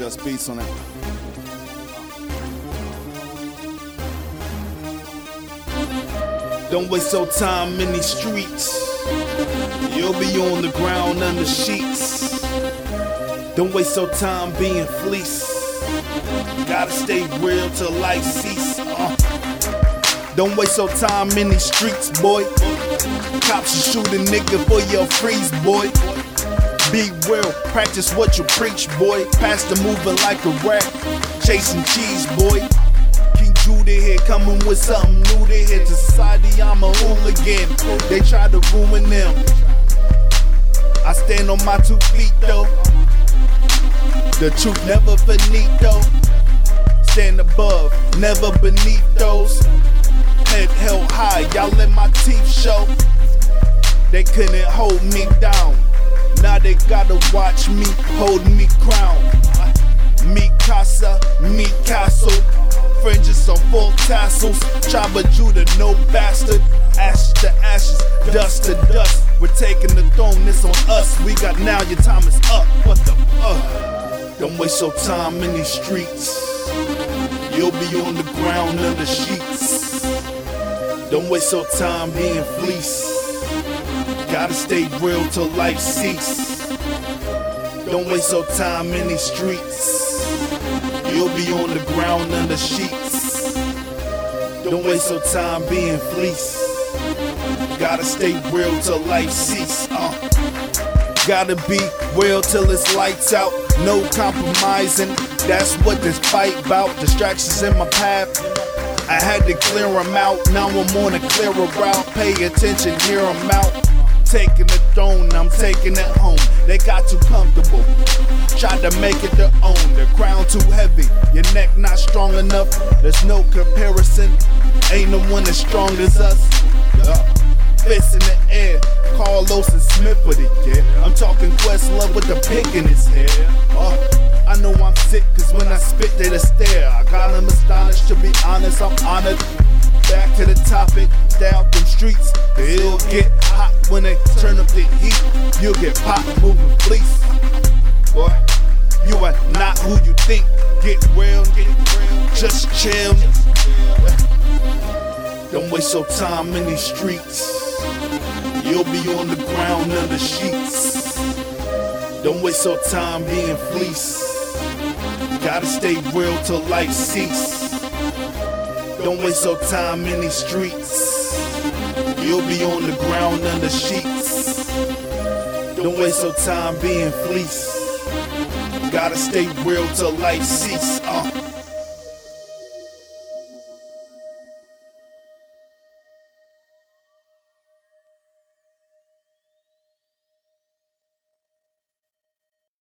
Just Beatz on it. Don't waste your time in these streets. You'll be on the ground under sheets. Don't waste your time being fleeced. Gotta stay real till life cease. Uh. Don't waste your time in these streets, boy. Cops shoot a nigga for your freeze, boy. Be real, practice what you preach, boy. Pastor moving like a rat, chasing cheese, boy. King Judah here, coming with something new to hit. To society, I'm a hooligan. They try to ruin them. I stand on my two feet, though. The truth never finito. Stand above, never beneath those. Head held high, y'all let my teeth show. They couldn't hold me down. Now they gotta watch me hold me crown. Me casa, me castle. Fringes on full tassels. Of Judah, no bastard. Ashes to ashes, dust to dust. We're taking the throne, it's on us. We got now, your time is up. What the fuck? Don't waste your time in these streets. You'll be on the ground under sheets. Don't waste your time being fleeced. Gotta stay real till life cease. Don't waste your time in these streets. You'll be on the ground under sheets. Don't waste your time being fleeced. Gotta stay real till life cease. Uh. Gotta be real till it's lights out. No compromising. That's what this fight bout. Distractions in my path. I had to clear them out. Now I'm on a clearer route. Pay attention, hear them out. Taking the throne, I'm taking it home. They got too comfortable. Tried to make it their own. The crown too heavy. Your neck not strong enough. There's no comparison. Ain't no one as strong as us. Uh, fists in the air. Carlos and Smith with it, yeah. I'm talking Questlove with the pick in his hair. Uh, I know I'm sick, cause when I spit, they just stare. I got them astonished, to be honest, I'm honored. Back to the topic, down them streets. It'll get hot when they turn up the heat. You'll get popped moving fleece. Boy, you are not who you think. Get real, get real. Just chill. Don't waste your time in these streets. You'll be on the ground under sheets. Don't waste your time being fleeced. Gotta stay real till life cease. Don't waste your time in these streets. You'll be on the ground under sheets. Don't waste your time being fleeced. Gotta stay real till life cease. Uh.